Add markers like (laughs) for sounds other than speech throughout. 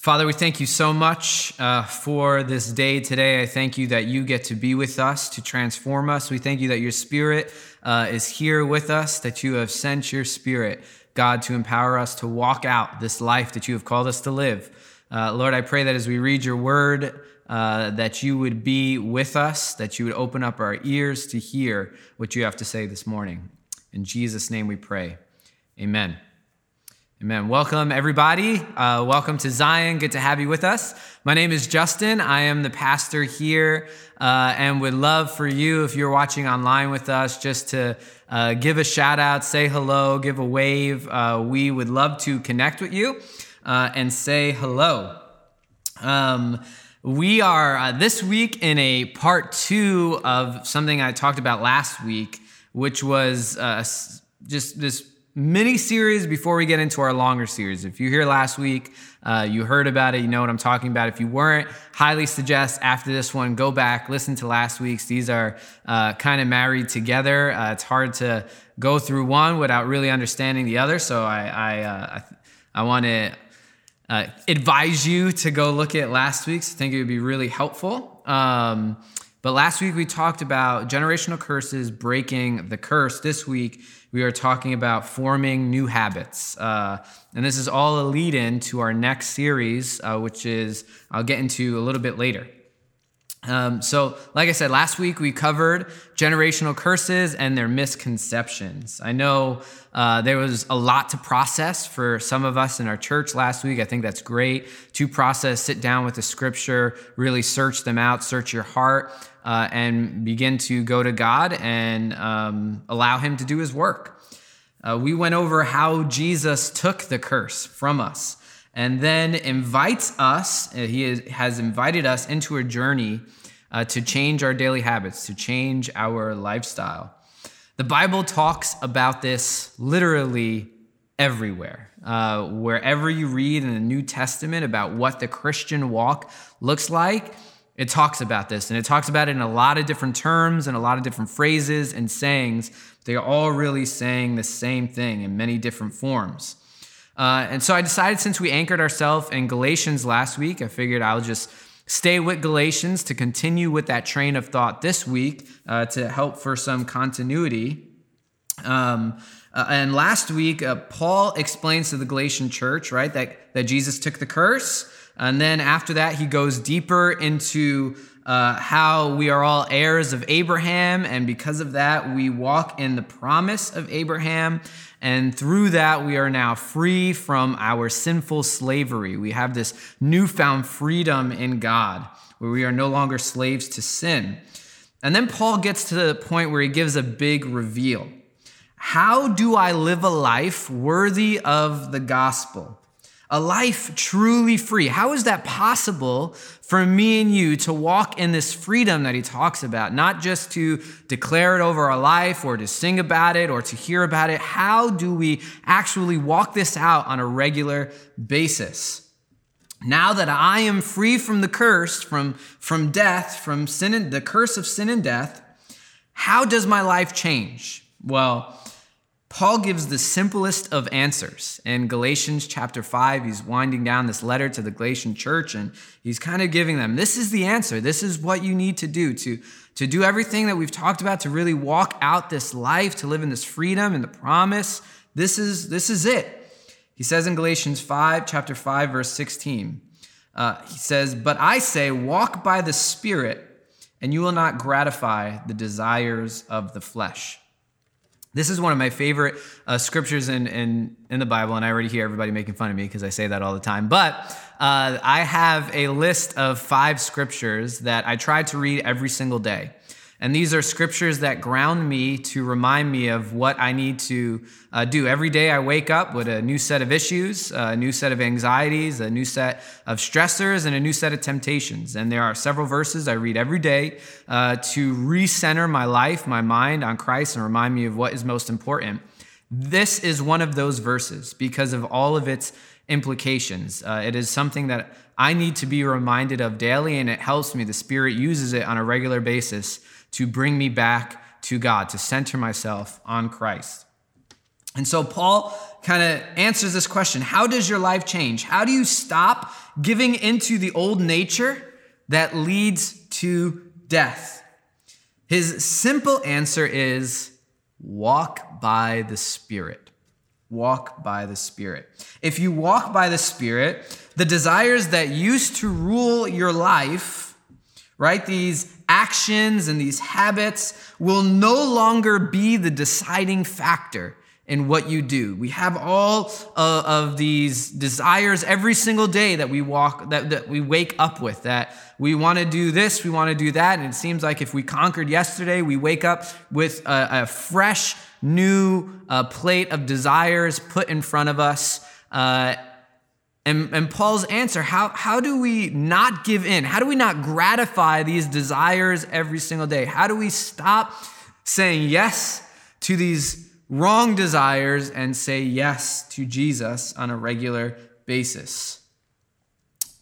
Father, we thank you so much uh, for this day today. I thank you that you get to be with us to transform us. We thank you that your spirit uh, is here with us, that you have sent your spirit, God, to empower us to walk out this life that you have called us to live. Uh, Lord, I pray that as we read your word, uh, that you would be with us, that you would open up our ears to hear what you have to say this morning. In Jesus' name we pray. Amen. Amen. Welcome, everybody. Uh, welcome to Zion. Good to have you with us. My name is Justin. I am the pastor here uh, and would love for you, if you're watching online with us, just to uh, give a shout out, say hello, give a wave. Uh, we would love to connect with you uh, and say hello. Um, we are uh, this week in a part two of something I talked about last week, which was just this mini series before we get into our longer series. If you're here last week, uh, you heard about it, you know what I'm talking about. If you weren't, highly suggest after this one, go back, listen to last week's. These are uh, kind of married together. Uh, it's hard to go through one without really understanding the other. So I, I, uh, I, I want to uh, advise you to go look at last week's. I think it would be really helpful. Um, but last week we talked about generational curses breaking the curse. This week, we are talking about forming new habits. Uh, and this is all a lead in to our next series, uh, which is I'll get into a little bit later. Um, so, like I said, last week we covered generational curses and their misconceptions. I know uh, there was a lot to process for some of us in our church last week. I think that's great to process, sit down with the scripture, really search them out, search your heart uh, and begin to go to God and um, allow Him to do His work. Uh, we went over how Jesus took the curse from us and then invites us, uh, He is, has invited us into a journey uh, to change our daily habits, to change our lifestyle. The Bible talks about this literally everywhere. Uh, wherever you read in the New Testament about what the Christian walk looks like, it talks about this, and it talks about it in a lot of different terms and a lot of different phrases and sayings. They're all really saying the same thing in many different forms. Uh, and so I decided since we anchored ourselves in Galatians last week, I figured I'll just stay with Galatians to continue with that train of thought this week uh, to help for some continuity. Um, uh, and last week, uh, Paul explains to the Galatian church, right, that, that Jesus took the curse and then after that, he goes deeper into uh, how we are all heirs of Abraham, and because of that, we walk in the promise of Abraham. And through that, we are now free from our sinful slavery. We have this newfound freedom in God, where we are no longer slaves to sin. And then Paul gets to the point where he gives a big reveal. How do I live a life worthy of the gospel? A life truly free. How is that possible for me and you to walk in this freedom that he talks about? Not just to declare it over our life or to sing about it or to hear about it. How do we actually walk this out on a regular basis? Now that I am free from the curse, from, from death, from sin and the curse of sin and death, how does my life change? Well, Paul gives the simplest of answers. In Galatians chapter 5, he's winding down this letter to the Galatian church and he's kind of giving them this is the answer. This is what you need to do to, to do everything that we've talked about, to really walk out this life, to live in this freedom and the promise. This is, this is it. He says in Galatians 5, chapter 5, verse 16, uh, he says, But I say, walk by the Spirit, and you will not gratify the desires of the flesh. This is one of my favorite uh, scriptures in, in, in the Bible, and I already hear everybody making fun of me because I say that all the time. But uh, I have a list of five scriptures that I try to read every single day. And these are scriptures that ground me to remind me of what I need to uh, do. Every day I wake up with a new set of issues, a new set of anxieties, a new set of stressors, and a new set of temptations. And there are several verses I read every day uh, to recenter my life, my mind on Christ, and remind me of what is most important. This is one of those verses because of all of its implications. Uh, it is something that I need to be reminded of daily, and it helps me. The Spirit uses it on a regular basis to bring me back to God, to center myself on Christ. And so Paul kind of answers this question How does your life change? How do you stop giving into the old nature that leads to death? His simple answer is walk by the Spirit. Walk by the Spirit. If you walk by the Spirit, the desires that used to rule your life, right, these actions and these habits will no longer be the deciding factor in what you do. We have all uh, of these desires every single day that we walk, that, that we wake up with, that we want to do this, we want to do that. And it seems like if we conquered yesterday, we wake up with a, a fresh, new uh, plate of desires put in front of us. Uh, and, and Paul's answer how, how do we not give in? How do we not gratify these desires every single day? How do we stop saying yes to these wrong desires and say yes to Jesus on a regular basis?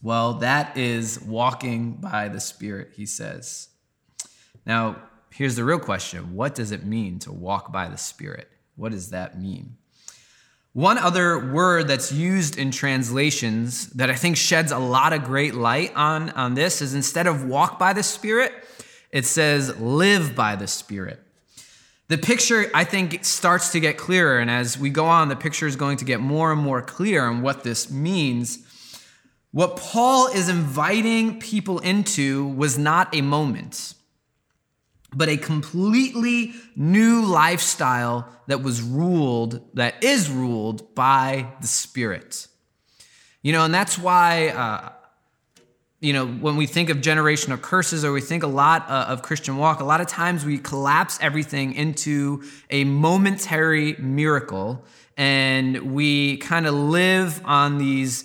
Well, that is walking by the Spirit, he says. Now, here's the real question What does it mean to walk by the Spirit? What does that mean? One other word that's used in translations that I think sheds a lot of great light on, on this is instead of walk by the Spirit, it says live by the Spirit. The picture, I think, starts to get clearer. And as we go on, the picture is going to get more and more clear on what this means. What Paul is inviting people into was not a moment, but a completely new lifestyle that was ruled, that is ruled by the Spirit. You know, and that's why uh, you know, when we think of generational curses or we think a lot uh, of Christian walk, a lot of times we collapse everything into a momentary miracle and we kind of live on these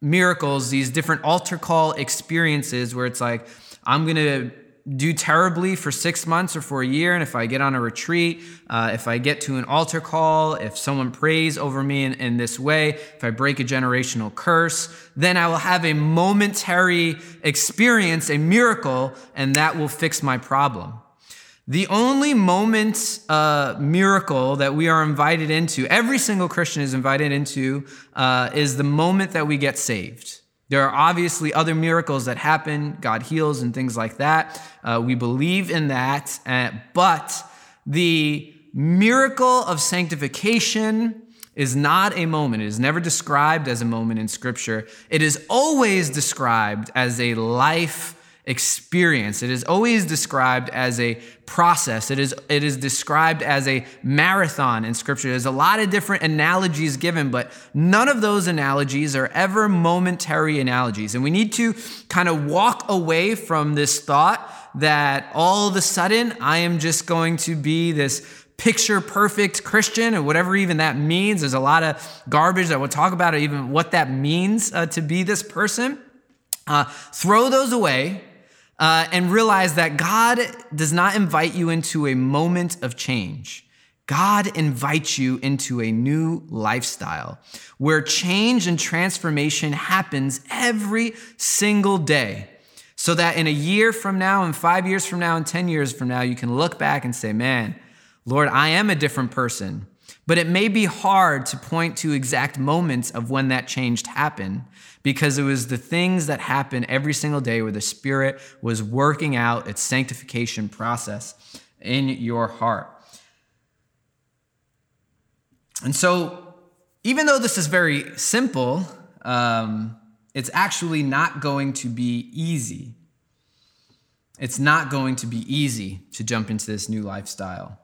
miracles, these different altar call experiences where it's like, I'm going to do terribly for six months or for a year, and if I get on a retreat, uh, if I get to an altar call, if someone prays over me in, in this way, if I break a generational curse, then I will have a momentary experience, a miracle, and that will fix my problem. The only moment uh, miracle that we are invited into, every single Christian is invited into, uh, is the moment that we get saved. There are obviously other miracles that happen, God heals and things like that. Uh, we believe in that. Uh, but the miracle of sanctification is not a moment. It is never described as a moment in Scripture. It is always described as a life experience. It is always described as a process. It is, it is described as a marathon in Scripture. There's a lot of different analogies given, but none of those analogies are ever momentary analogies. And we need to kind of walk away from this thought that all of a sudden I am just going to be this picture perfect Christian, or whatever even that means. There's a lot of garbage that we'll talk about, even what that means uh, to be this person. Uh, throw those away uh, and realize that God does not invite you into a moment of change. God invites you into a new lifestyle where change and transformation happens every single day. So that in a year from now, and five years from now, and 10 years from now, you can look back and say, Man, Lord, I am a different person. But it may be hard to point to exact moments of when that change happened because it was the things that happen every single day where the Spirit was working out its sanctification process in your heart. And so, even though this is very simple, um, it's actually not going to be easy. It's not going to be easy to jump into this new lifestyle.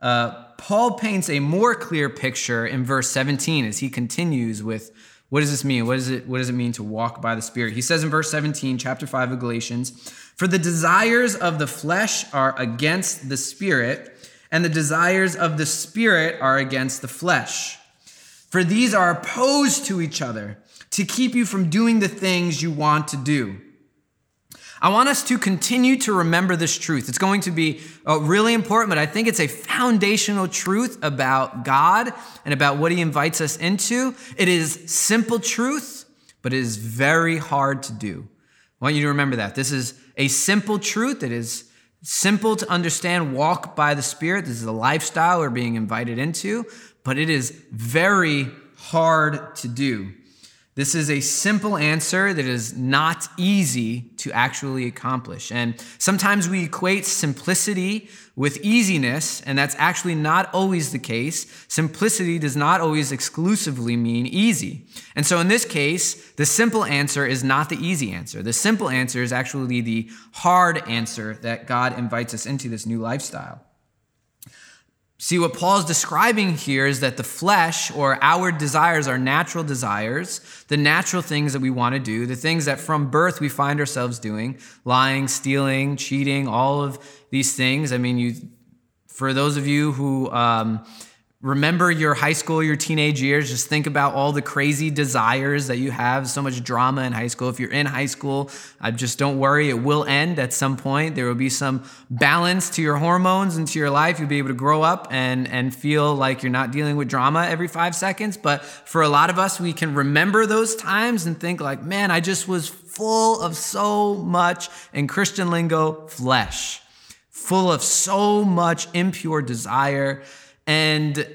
Uh, Paul paints a more clear picture in verse 17 as he continues with what does this mean? What, is it, what does it mean to walk by the Spirit? He says in verse 17, chapter 5 of Galatians, For the desires of the flesh are against the Spirit, and the desires of the Spirit are against the flesh. For these are opposed to each other to keep you from doing the things you want to do. I want us to continue to remember this truth. It's going to be uh, really important, but I think it's a foundational truth about God and about what He invites us into. It is simple truth, but it is very hard to do. I want you to remember that. This is a simple truth. It is simple to understand. Walk by the Spirit. This is a lifestyle we're being invited into, but it is very hard to do. This is a simple answer that is not easy to actually accomplish. And sometimes we equate simplicity with easiness, and that's actually not always the case. Simplicity does not always exclusively mean easy. And so in this case, the simple answer is not the easy answer. The simple answer is actually the hard answer that God invites us into this new lifestyle. See, what Paul's describing here is that the flesh or our desires, our natural desires, the natural things that we want to do, the things that from birth we find ourselves doing, lying, stealing, cheating, all of these things. I mean, you, for those of you who, um, Remember your high school, your teenage years. Just think about all the crazy desires that you have, so much drama in high school. If you're in high school, I just don't worry, it will end at some point. There will be some balance to your hormones and to your life. You'll be able to grow up and, and feel like you're not dealing with drama every five seconds. But for a lot of us, we can remember those times and think, like, man, I just was full of so much, in Christian lingo, flesh, full of so much impure desire and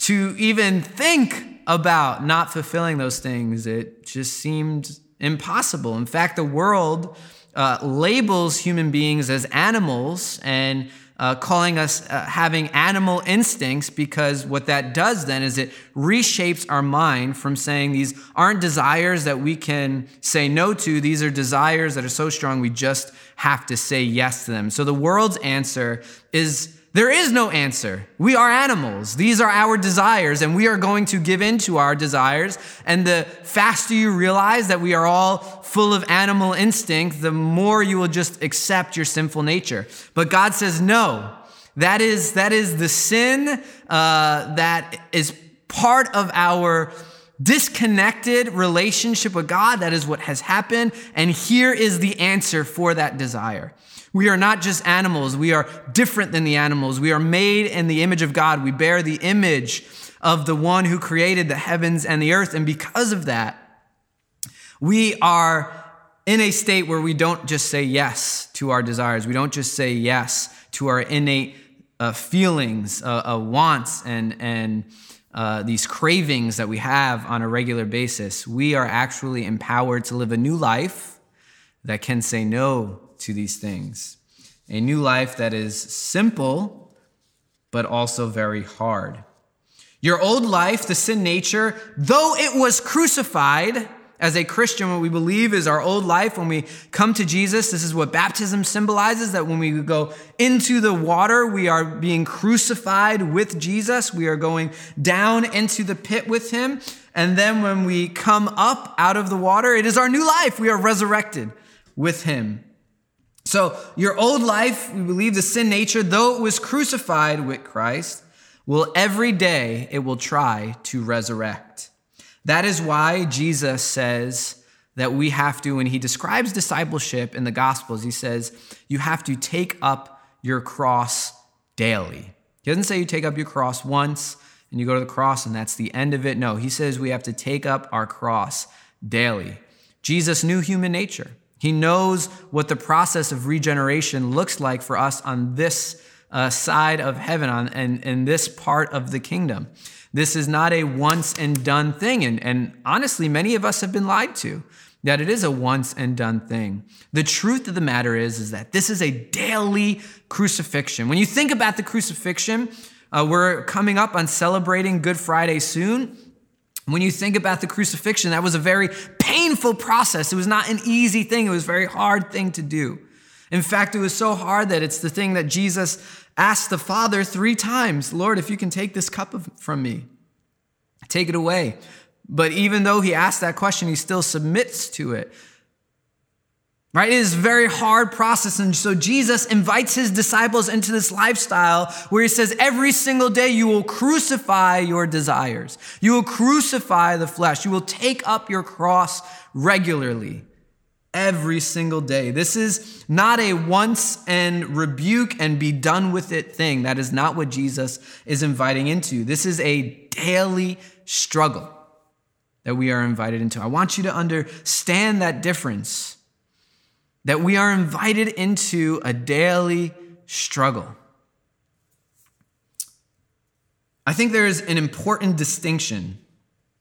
to even think about not fulfilling those things, it just seemed impossible. In fact, the world uh, labels human beings as animals and uh, calling us uh, having animal instincts because what that does then is it reshapes our mind from saying these aren't desires that we can say no to, these are desires that are so strong we just have to say yes to them. So the world's answer is there is no answer. We are animals. These are our desires, and we are going to give in to our desires. And the faster you realize that we are all full of animal instinct, the more you will just accept your sinful nature. But God says, no. That is, that is the sin uh, that is part of our disconnected relationship with God. That is what has happened. And here is the answer for that desire. We are not just animals, we are different than the animals. We are made in the image of God. We bear the image of the one who created the heavens and the earth. And because of that, we are in a state where we don't just say yes to our desires. We don't just say yes to our innate uh, feelings, uh, uh, wants, and, and uh, these cravings that we have on a regular basis. We are actually empowered to live a new life that can say no to these things. A new life that is simple, but also very hard. Your old life, the sin nature, though it was crucified, as a Christian, what we believe is our old life when we come to Jesus. This is what baptism symbolizes that when we go into the water, we are being crucified with Jesus. We are going down into the pit with him. And then when we come up out of the water, it is our new life. We are resurrected with him. So, your old life, we believe the sin nature, though it was crucified with Christ, will every day it will try to resurrect. That is why Jesus says that we have to, when he describes discipleship in the Gospels, he says, you have to take up your cross daily. He doesn't say you take up your cross once and you go to the cross and that's the end of it. No, he says we have to take up our cross daily. Jesus knew human nature. He knows what the process of regeneration looks like for us on this uh, side of heaven, on and in this part of the kingdom. This is not a once and done thing. And, and honestly, many of us have been lied to that it is a once and done thing. The truth of the matter is, is that this is a daily crucifixion. When you think about the crucifixion, uh, we're coming up on celebrating Good Friday soon. When you think about the crucifixion, that was a very painful process. It was not an easy thing, it was a very hard thing to do. In fact, it was so hard that it's the thing that Jesus asked the Father three times Lord, if you can take this cup from me, take it away. But even though he asked that question, he still submits to it. Right? It is a very hard process. And so Jesus invites his disciples into this lifestyle where he says, every single day you will crucify your desires. You will crucify the flesh. You will take up your cross regularly every single day. This is not a once and rebuke and be done with it thing. That is not what Jesus is inviting into. This is a daily struggle that we are invited into. I want you to understand that difference that we are invited into a daily struggle. I think there is an important distinction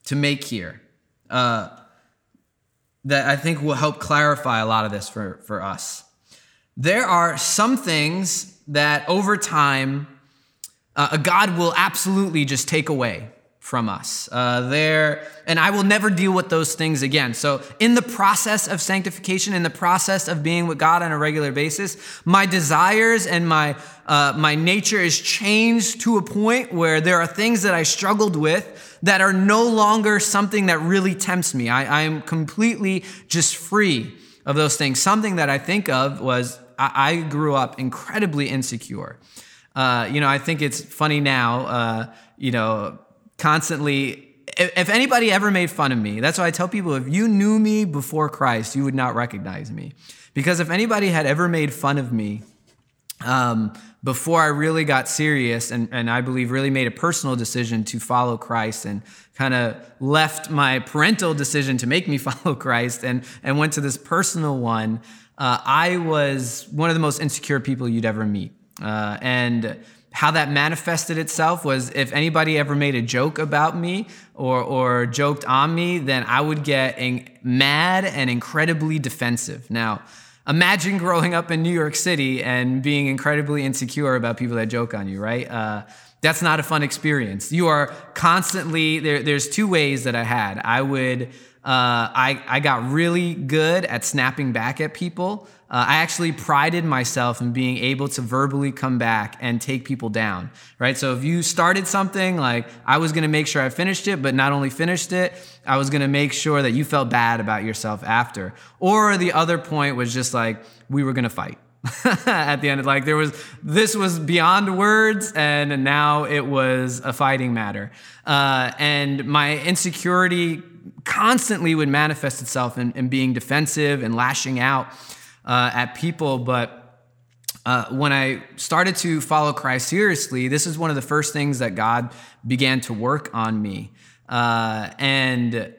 to make here uh, that I think will help clarify a lot of this for, for us. There are some things that over time, uh, God will absolutely just take away from us. Uh, there, and I will never deal with those things again. So, in the process of sanctification, in the process of being with God on a regular basis, my desires and my uh, my nature is changed to a point where there are things that I struggled with that are no longer something that really tempts me. I, I am completely just free of those things. Something that I think of was I, I grew up incredibly insecure. Uh, you know, I think it's funny now. Uh, you know constantly if anybody ever made fun of me, that's why I tell people if you knew me before Christ, you would not recognize me. Because if anybody had ever made fun of me um, before I really got serious and, and I believe really made a personal decision to follow Christ and kind of left my parental decision to make me (laughs) follow Christ and, and went to this personal one, uh, I was one of the most insecure people you'd ever meet. Uh, and how that manifested itself was if anybody ever made a joke about me or, or joked on me, then I would get mad and incredibly defensive. Now, imagine growing up in New York City and being incredibly insecure about people that joke on you, right? Uh, that's not a fun experience. You are constantly, there, there's two ways that I had. I would uh, I, I got really good at snapping back at people. Uh, I actually prided myself in being able to verbally come back and take people down, right? So if you started something, like I was gonna make sure I finished it, but not only finished it, I was gonna make sure that you felt bad about yourself after. Or the other point was just like, we were gonna fight. (laughs) at the end like there was this was beyond words and now it was a fighting matter uh, and my insecurity constantly would manifest itself in, in being defensive and lashing out uh, at people. But uh, when I started to follow Christ seriously, this is one of the first things that God began to work on me. Uh, and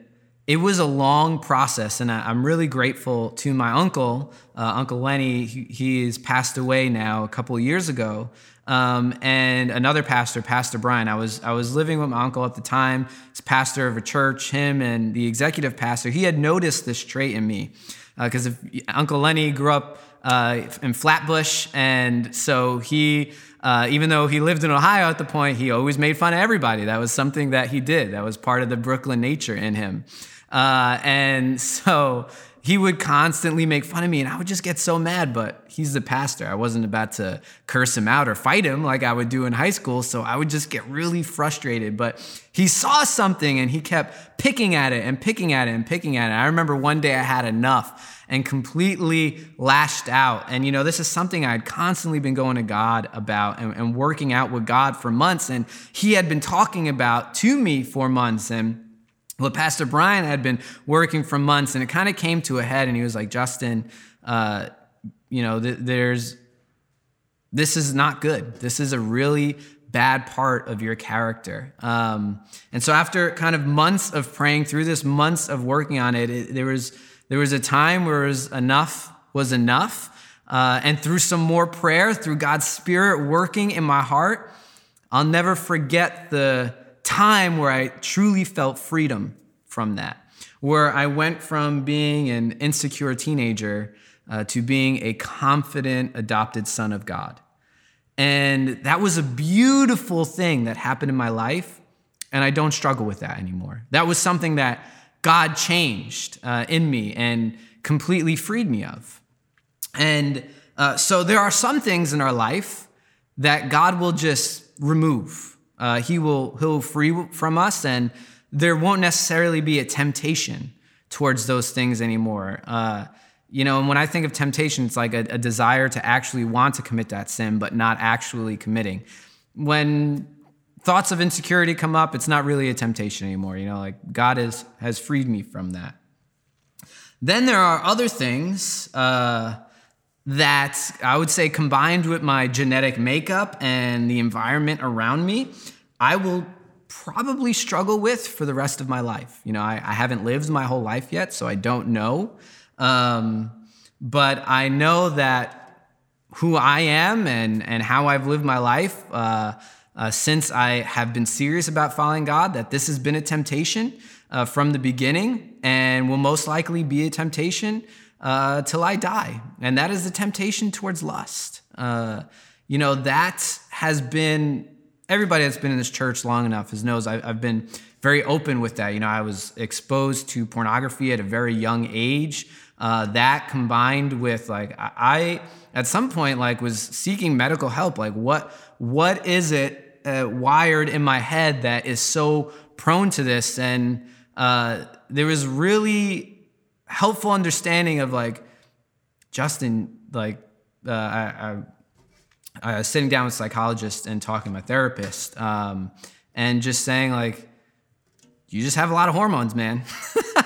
it was a long process, and I, am really grateful to my uncle, uh, Uncle Lenny. He, he has passed away now a couple of years ago um, and another pastor, Pastor Brian. I was I was living with my uncle at the time. He's pastor of a church. Him and the executive pastor. He had noticed this trait in me because uh, Uncle Lenny grew up uh, in Flatbush, and so he. Uh, even though he lived in Ohio at the point, he always made fun of everybody. That was something that he did. That was part of the Brooklyn nature in him. Uh, and (laughs) so he would constantly make fun of me and I would just get so mad, but he's the pastor. I wasn't about to curse him out or fight him like I would do in high school, so I would just get really frustrated. But he saw something and he kept picking at it and picking at it and picking at it. I remember one day I had enough and completely lashed out. And you know, this is something I had constantly been going to God about and, and working out with God for months. And he had been talking about to me for months. And well, Pastor Brian had been working for months, and it kind of came to a head, and he was like, Justin, uh, you know, th- there's, this is not good. This is a really bad part of your character. Um, and so after kind of months of praying through this, months of working on it, it there was there was a time where was enough was enough. Uh, and through some more prayer, through God's Spirit working in my heart, I'll never forget the time where I truly felt freedom from that, where I went from being an insecure teenager uh, to being a confident adopted son of God. And that was a beautiful thing that happened in my life. And I don't struggle with that anymore. That was something that God changed uh, in me and completely freed me of. And uh, so there are some things in our life that God will just remove. Uh, he will he'll free from us, and there won't necessarily be a temptation towards those things anymore. Uh, you know, and when I think of temptation, it's like a, a, desire to actually want to commit that sin, but not actually committing. When thoughts of insecurity come up, it's not really a temptation anymore. You know, like God is, has freed me from that. Then there are other things uh, that I would say combined with my genetic makeup and the environment around me, I will probably struggle with for the rest of my life. You know, I, I haven't lived my whole life yet, so I don't know. Um, but I know that who I am and, and how I've lived my life, uh, uh, since I have been serious about following God, that this has been a temptation uh, from the beginning and will most likely be a temptation uh, till I die. And that is the temptation towards lust. Uh, you know, that has been, everybody that's been in this church long enough is knows I, I've been very open with that. You know, I was exposed to pornography at a very young age. Uh, that combined with like I at some point like was seeking medical help. Like what what is it uh, wired in my head that is so prone to this? And uh, there was really helpful understanding of like Justin. Like uh, I, I, I was sitting down with a psychologist and talking to my therapist, um, and just saying like you just have a lot of hormones, man.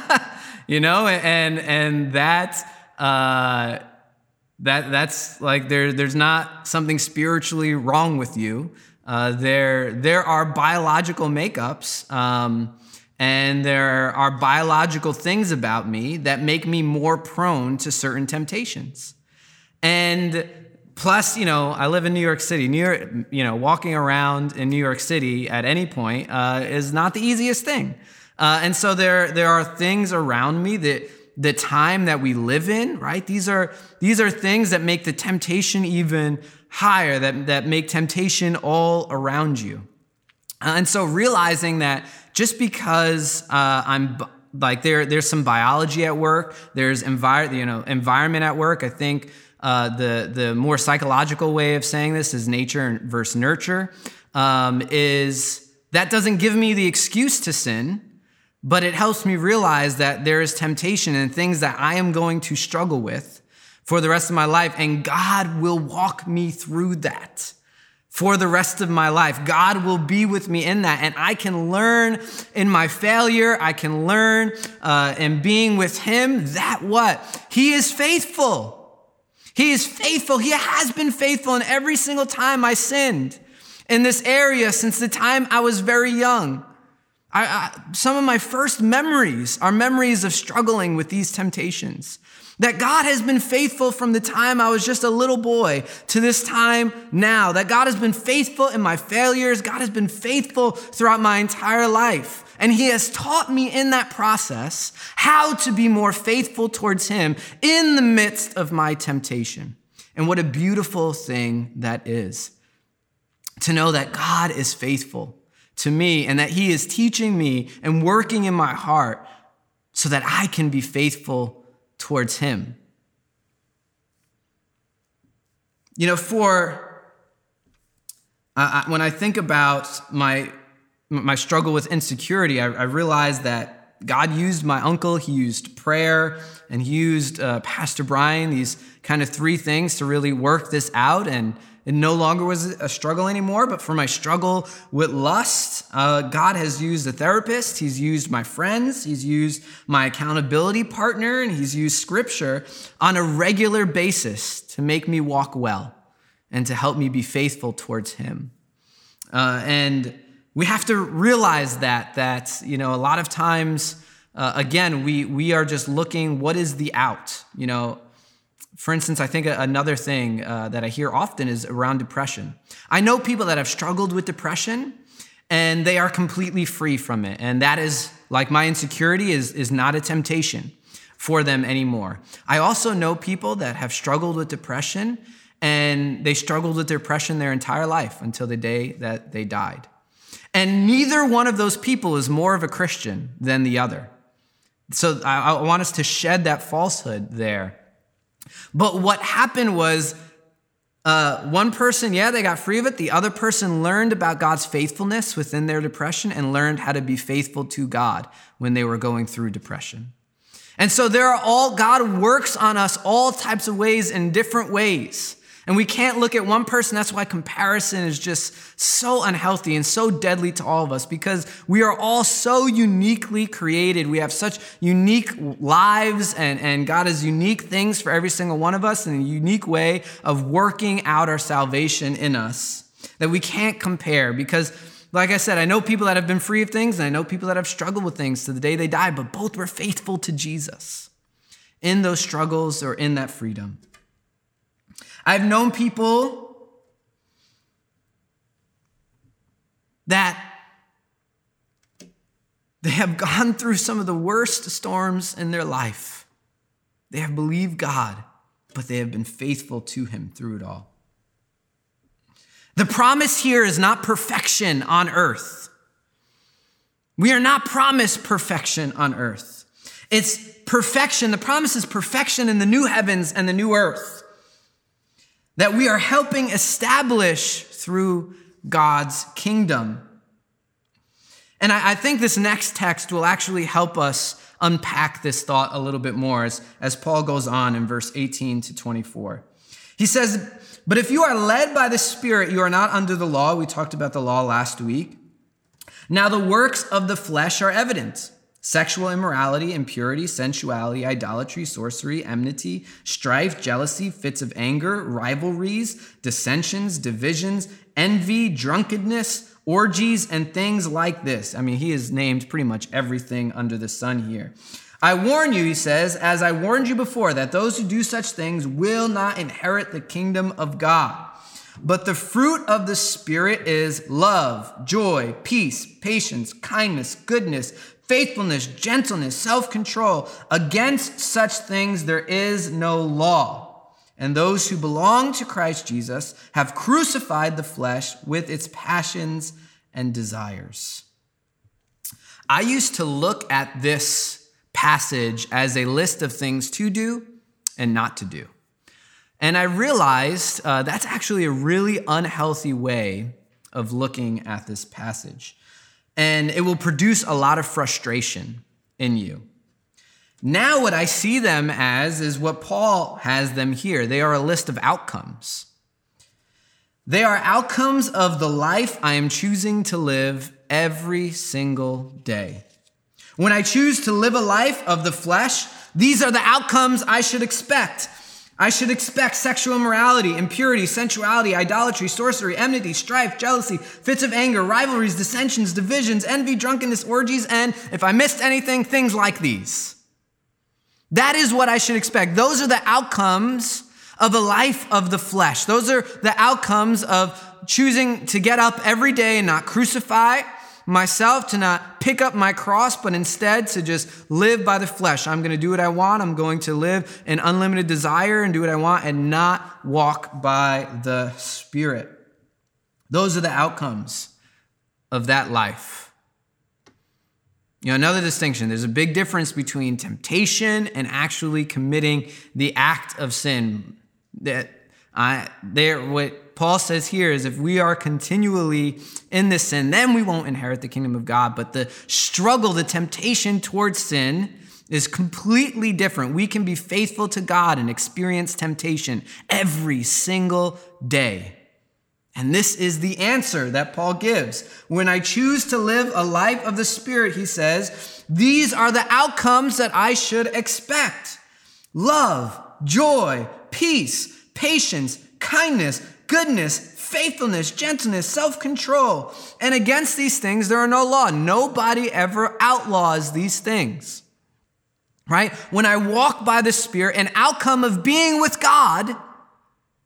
(laughs) you know, and and that uh, that that's like there there's not something spiritually wrong with you. Uh, there there are biological makeups. Um, and there are biological things about me that make me more prone to certain temptations. And plus, you know, I live in New York City. New York, you know, walking around in New York City at any point uh, is not the easiest thing. Uh, and so there, there are things around me that the time that we live in, right? These are these are things that make the temptation even higher, that, that make temptation all around you. Uh, and so realizing that just because uh, I'm like there, there's some biology at work, there's envir- you know, environment at work. I think uh, the the more psychological way of saying this is nature versus nurture. Um, is that doesn't give me the excuse to sin, but it helps me realize that there is temptation and things that I am going to struggle with for the rest of my life, and God will walk me through that for the rest of my life. God will be with me in that. And I can learn in my failure. I can learn uh, in being with Him that what? He is faithful. He is faithful. He has been faithful in every single time I sinned in this area since the time I was very young. I, I, some of my first memories are memories of struggling with these temptations. That God has been faithful from the time I was just a little boy to this time now. That God has been faithful in my failures. God has been faithful throughout my entire life. And He has taught me in that process how to be more faithful towards Him in the midst of my temptation. And what a beautiful thing that is to know that God is faithful to me and that He is teaching me and working in my heart so that I can be faithful towards Him. You know, for uh, when I think about my my struggle with insecurity, I, I realize that God used my uncle, He used prayer, and He used uh, Pastor Brian. These kind of three things to really work this out and it no longer was a struggle anymore, but for my struggle with lust, uh, God has used a therapist. He's used my friends. He's used my accountability partner, and He's used scripture on a regular basis to make me walk well and to help me be faithful towards Him. Uh, and we have to realize that, that, you know, a lot of times, uh, again, we, we are just looking, what is the out? You know, for instance, I think another thing uh, that I hear often is around depression. I know people that have struggled with depression and they are completely free from it. And that is like my insecurity is, is not a temptation for them anymore. I also know people that have struggled with depression and they struggled with depression their entire life until the day that they died. And neither one of those people is more of a Christian than the other. So I, I want us to shed that falsehood there but what happened was uh, one person, yeah, they got free of it. The other person learned about God's faithfulness within their depression and learned how to be faithful to God when they were going through depression. And so there are all, God works on us all types of ways in different ways. And we can't look at one person. That's why comparison is just so unhealthy and so deadly to all of us because we are all so uniquely created. We have such unique lives, and, and God has unique things for every single one of us and a unique way of working out our salvation in us that we can't compare because. Like I said, I know people that have been free of things and I know people that have struggled with things to the day they die, but both were faithful to Jesus in those struggles or in that freedom. I've known people that they have gone through some of the worst storms in their life. They have believed God, but they have been faithful to Him through it all. The promise here is not perfection on earth. We are not promised perfection on earth. It's perfection. The promise is perfection in the new heavens and the new earth that we are helping establish through God's kingdom. And I, I, think this next text will actually help us unpack this thought a little bit more as, as Paul goes on in verse 18 to 24. He says, But if you are led by the Spirit, you are not under the law. We talked about the law last week. Now, the works of the flesh are evident sexual immorality, impurity, sensuality, idolatry, sorcery, enmity, strife, jealousy, fits of anger, rivalries, dissensions, divisions, envy, drunkenness, orgies, and things like this. I mean, he has named pretty much everything under the sun here. I warn you, he says, as I warned you before, that those who do such things will not inherit the kingdom of God. But the fruit of the Spirit is love, joy, peace, patience, kindness, goodness, faithfulness, gentleness, self control. Against such things there is no law. And those who belong to Christ Jesus have crucified the flesh with its passions and desires. I used to look at this passage as a list of things to do and not to do. And I realized uh, that's actually a really unhealthy way of looking at this passage. And it will produce a lot of frustration in you. Now, what I see them as is what Paul has them here. They are a list of outcomes. They are outcomes of the life I am choosing to live every single day. When I choose to live a life of the flesh, these are the outcomes I should expect. I should expect sexual immorality, impurity, sensuality, idolatry, sorcery, enmity, strife, jealousy, fits of anger, rivalries, dissensions, divisions, envy, drunkenness, orgies, and if I missed anything, things like these. That is what I should expect. Those are the outcomes of a life of the flesh. Those are the outcomes of choosing to get up every day and not crucify myself to not pick up my cross, but instead to just live by the flesh. I'm going to do what I want. I'm going to live in unlimited desire and do what I want and not walk by the Spirit. Those are the outcomes of that life. You know, another distinction there's a big difference between temptation and actually committing the act of sin. That I, there, what Paul says here is if we are continually in this sin, then we won't inherit the kingdom of God. But the struggle, the temptation towards sin is completely different. We can be faithful to God and experience temptation every single day. And this is the answer that Paul gives. When I choose to live a life of the Spirit, he says, these are the outcomes that I should expect love, joy, peace, patience, kindness, goodness, faithfulness, gentleness, self control. And against these things, there are no law. Nobody ever outlaws these things. Right? When I walk by the Spirit, an outcome of being with God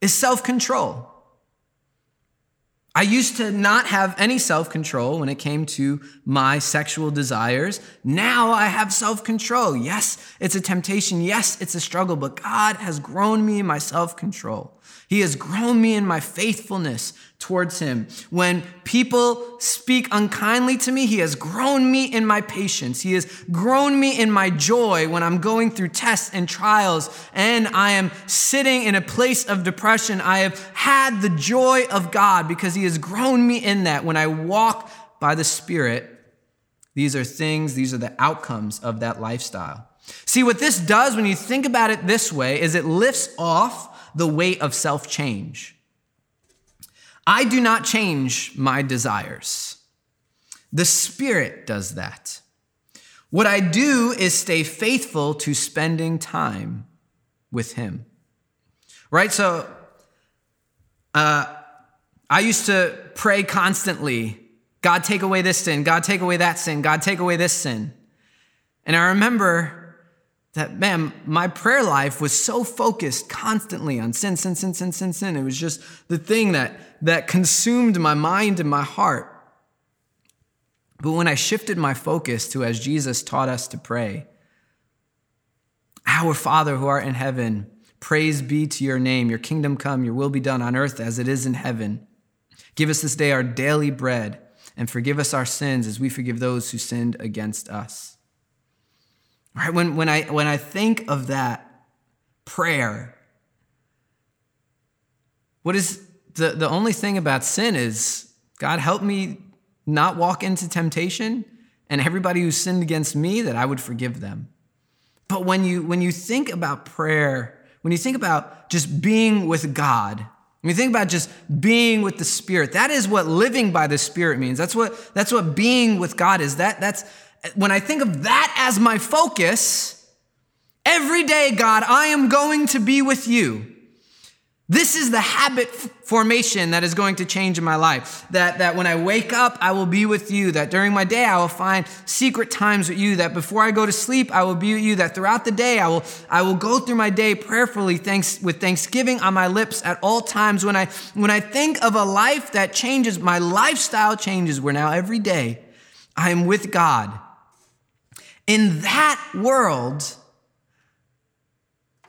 is self control. I used to not have any self control when it came to my sexual desires. Now I have self control. Yes, it's a temptation. Yes, it's a struggle, but God has grown me in my self control. He has grown me in my faithfulness towards him. When people speak unkindly to me, he has grown me in my patience. He has grown me in my joy when I'm going through tests and trials and I am sitting in a place of depression. I have had the joy of God because he has grown me in that. When I walk by the Spirit, these are things, these are the outcomes of that lifestyle. See, what this does when you think about it this way is it lifts off the weight of self change. I do not change my desires. The Spirit does that. What I do is stay faithful to spending time with Him. Right? So, uh, I used to pray constantly God, take away this sin. God, take away that sin. God, take away this sin. And I remember that, man, my prayer life was so focused constantly on sin, sin, sin, sin, sin, sin. It was just the thing that, that consumed my mind and my heart. But when I shifted my focus to as Jesus taught us to pray, Our Father who art in heaven, praise be to your name, your kingdom come, your will be done on earth as it is in heaven. Give us this day our daily bread and forgive us our sins as we forgive those who sinned against us. Right? When, when, I, when I think of that prayer, what is the, the only thing about sin is God help me not walk into temptation, and everybody who sinned against me, that I would forgive them. But when you, when you think about prayer, when you think about just being with God, when you think about just being with the Spirit, that is what living by the Spirit means. That's what, that's what being with God is. That, that's, when I think of that as my focus, every day, God, I am going to be with you. This is the habit formation that is going to change in my life. That, that when I wake up, I will be with you. That during my day, I will find secret times with you. That before I go to sleep, I will be with you. That throughout the day, I will, I will go through my day prayerfully, thanks, with thanksgiving on my lips at all times. When I, when I think of a life that changes, my lifestyle changes, where now every day I am with God. In that world,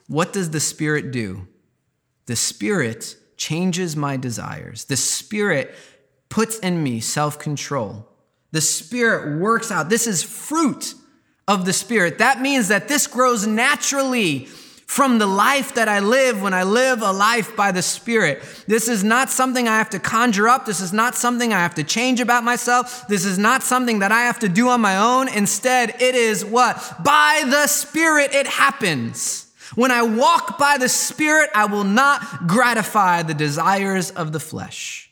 what does the Spirit do? The Spirit changes my desires. The Spirit puts in me self control. The Spirit works out. This is fruit of the Spirit. That means that this grows naturally from the life that I live when I live a life by the Spirit. This is not something I have to conjure up. This is not something I have to change about myself. This is not something that I have to do on my own. Instead, it is what? By the Spirit, it happens. When I walk by the Spirit, I will not gratify the desires of the flesh.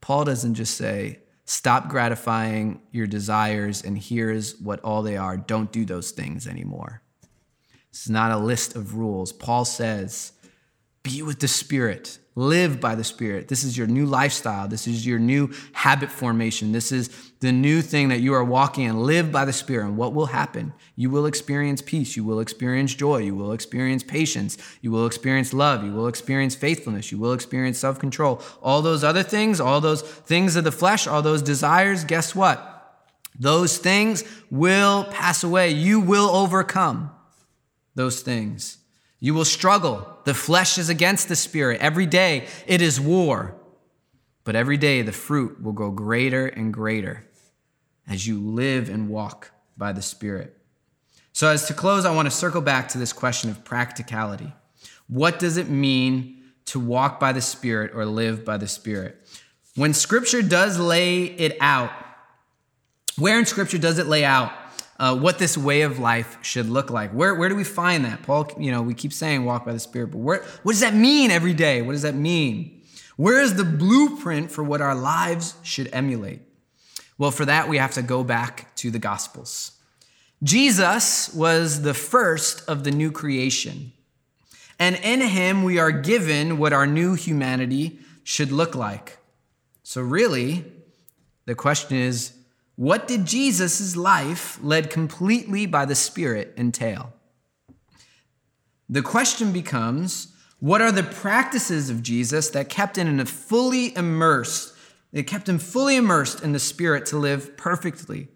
Paul doesn't just say, stop gratifying your desires, and here's what all they are. Don't do those things anymore. This is not a list of rules. Paul says, be with the Spirit. Live by the Spirit. This is your new lifestyle. This is your new habit formation. This is the new thing that you are walking in. Live by the Spirit. And what will happen? You will experience peace. You will experience joy. You will experience patience. You will experience love. You will experience faithfulness. You will experience self control. All those other things, all those things of the flesh, all those desires, guess what? Those things will pass away. You will overcome those things. You will struggle. The flesh is against the spirit. Every day it is war. But every day the fruit will grow greater and greater as you live and walk by the Spirit. So, as to close, I want to circle back to this question of practicality. What does it mean to walk by the Spirit or live by the Spirit? When Scripture does lay it out, where in Scripture does it lay out uh, what this way of life should look like. Where, where do we find that? Paul, you know, we keep saying walk by the Spirit, but where, what does that mean every day? What does that mean? Where is the blueprint for what our lives should emulate? Well, for that, we have to go back to the Gospels. Jesus was the first of the new creation. And in him, we are given what our new humanity should look like. So, really, the question is what did Jesus' life, led completely by the Spirit, entail? The question becomes what are the practices of Jesus that kept him fully immersed? That kept him fully immersed in the Spirit to live perfectly,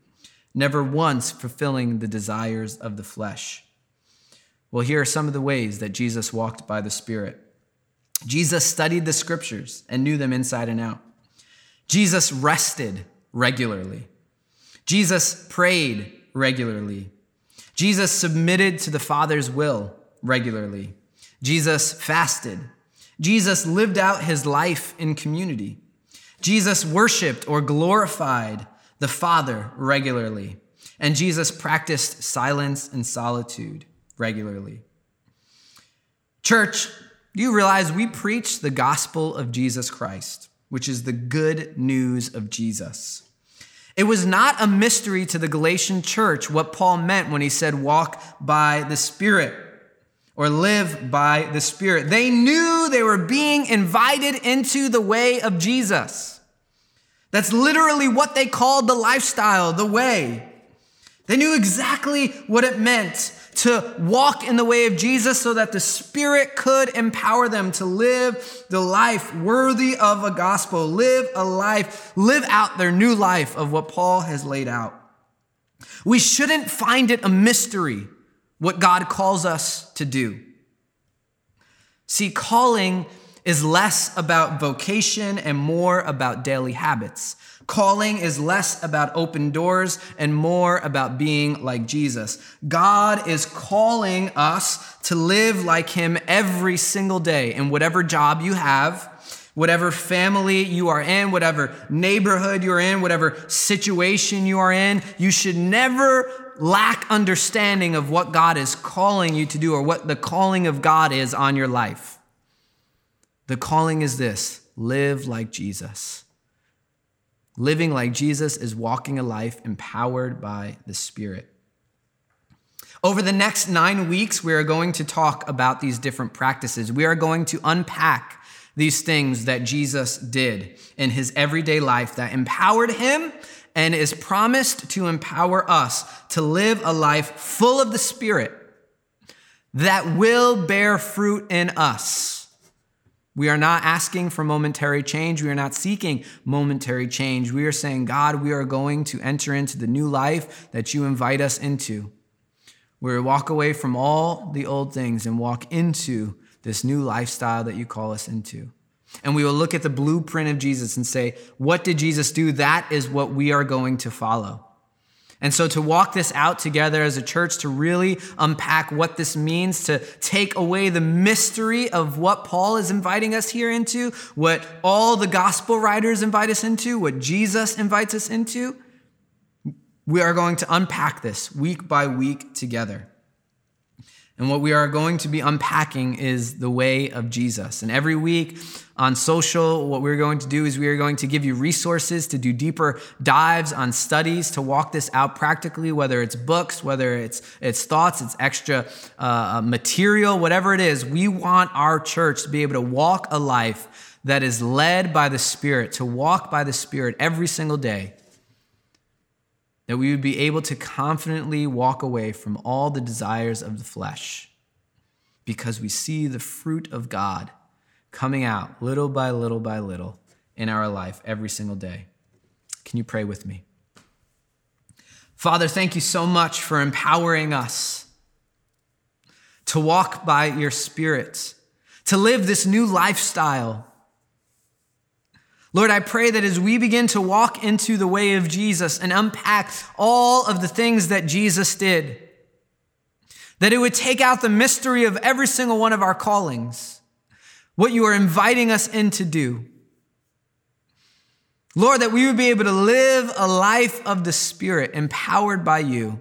never once fulfilling the desires of the flesh. Well, here are some of the ways that Jesus walked by the Spirit. Jesus studied the scriptures and knew them inside and out. Jesus rested regularly. Jesus prayed regularly. Jesus submitted to the Father's will regularly. Jesus fasted. Jesus lived out his life in community. Jesus worshiped or glorified the Father regularly. And Jesus practiced silence and solitude regularly. Church, do you realize we preach the gospel of Jesus Christ, which is the good news of Jesus? It was not a mystery to the Galatian church what Paul meant when he said, walk by the Spirit or live by the Spirit. They knew they were being invited into the way of Jesus. That's literally what they called the lifestyle, the way. They knew exactly what it meant to walk in the way of Jesus so that the Spirit could empower them to live the life worthy of a gospel, live a life, live out their new life of what Paul has laid out. We shouldn't find it a mystery what God calls us to do. See, calling is less about vocation and more about daily habits. Calling is less about open doors and more about being like Jesus. God is calling us to live like Him every single day in whatever job you have, whatever family you are in, whatever neighborhood you're in, whatever situation you are in. You should never lack understanding of what God is calling you to do or what the calling of God is on your life. The calling is this live like Jesus. Living like Jesus is walking a life empowered by the Spirit. Over the next nine weeks, we are going to talk about these different practices. We are going to unpack these things that Jesus did in his everyday life that empowered him and is promised to empower us to live a life full of the Spirit that will bear fruit in us. We are not asking for momentary change. We are not seeking momentary change. We are saying, God, we are going to enter into the new life that you invite us into. We will walk away from all the old things and walk into this new lifestyle that you call us into. And we will look at the blueprint of Jesus and say, what did Jesus do? That is what we are going to follow. And so, to walk this out together as a church, to really unpack what this means, to take away the mystery of what Paul is inviting us here into, what all the gospel writers invite us into, what Jesus invites us into, we are going to unpack this week by week together. And what we are going to be unpacking is the way of Jesus. And every week on social, what we're going to do is we are going to give you resources to do deeper dives on studies to walk this out practically, whether it's books, whether it's, it's thoughts, it's extra uh, material, whatever it is. We want our church to be able to walk a life that is led by the Spirit, to walk by the Spirit every single day that we would be able to confidently walk away from all the desires of the flesh because we see the fruit of God coming out little by little by little in our life every single day. Can you pray with me? Father, thank you so much for empowering us to walk by your Spirit, to live this new lifestyle Lord, I pray that as we begin to walk into the way of Jesus and unpack all of the things that Jesus did, that it would take out the mystery of every single one of our callings, what you are inviting us in to do. Lord, that we would be able to live a life of the Spirit empowered by you.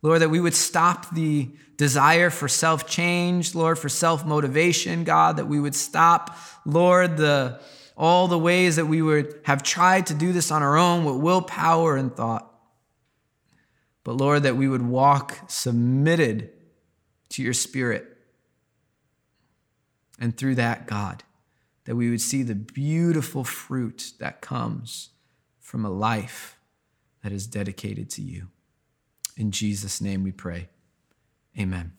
Lord, that we would stop the desire for self change, Lord, for self motivation, God, that we would stop, Lord, the all the ways that we would have tried to do this on our own with willpower and thought. But Lord, that we would walk submitted to your Spirit. And through that, God, that we would see the beautiful fruit that comes from a life that is dedicated to you. In Jesus' name we pray. Amen.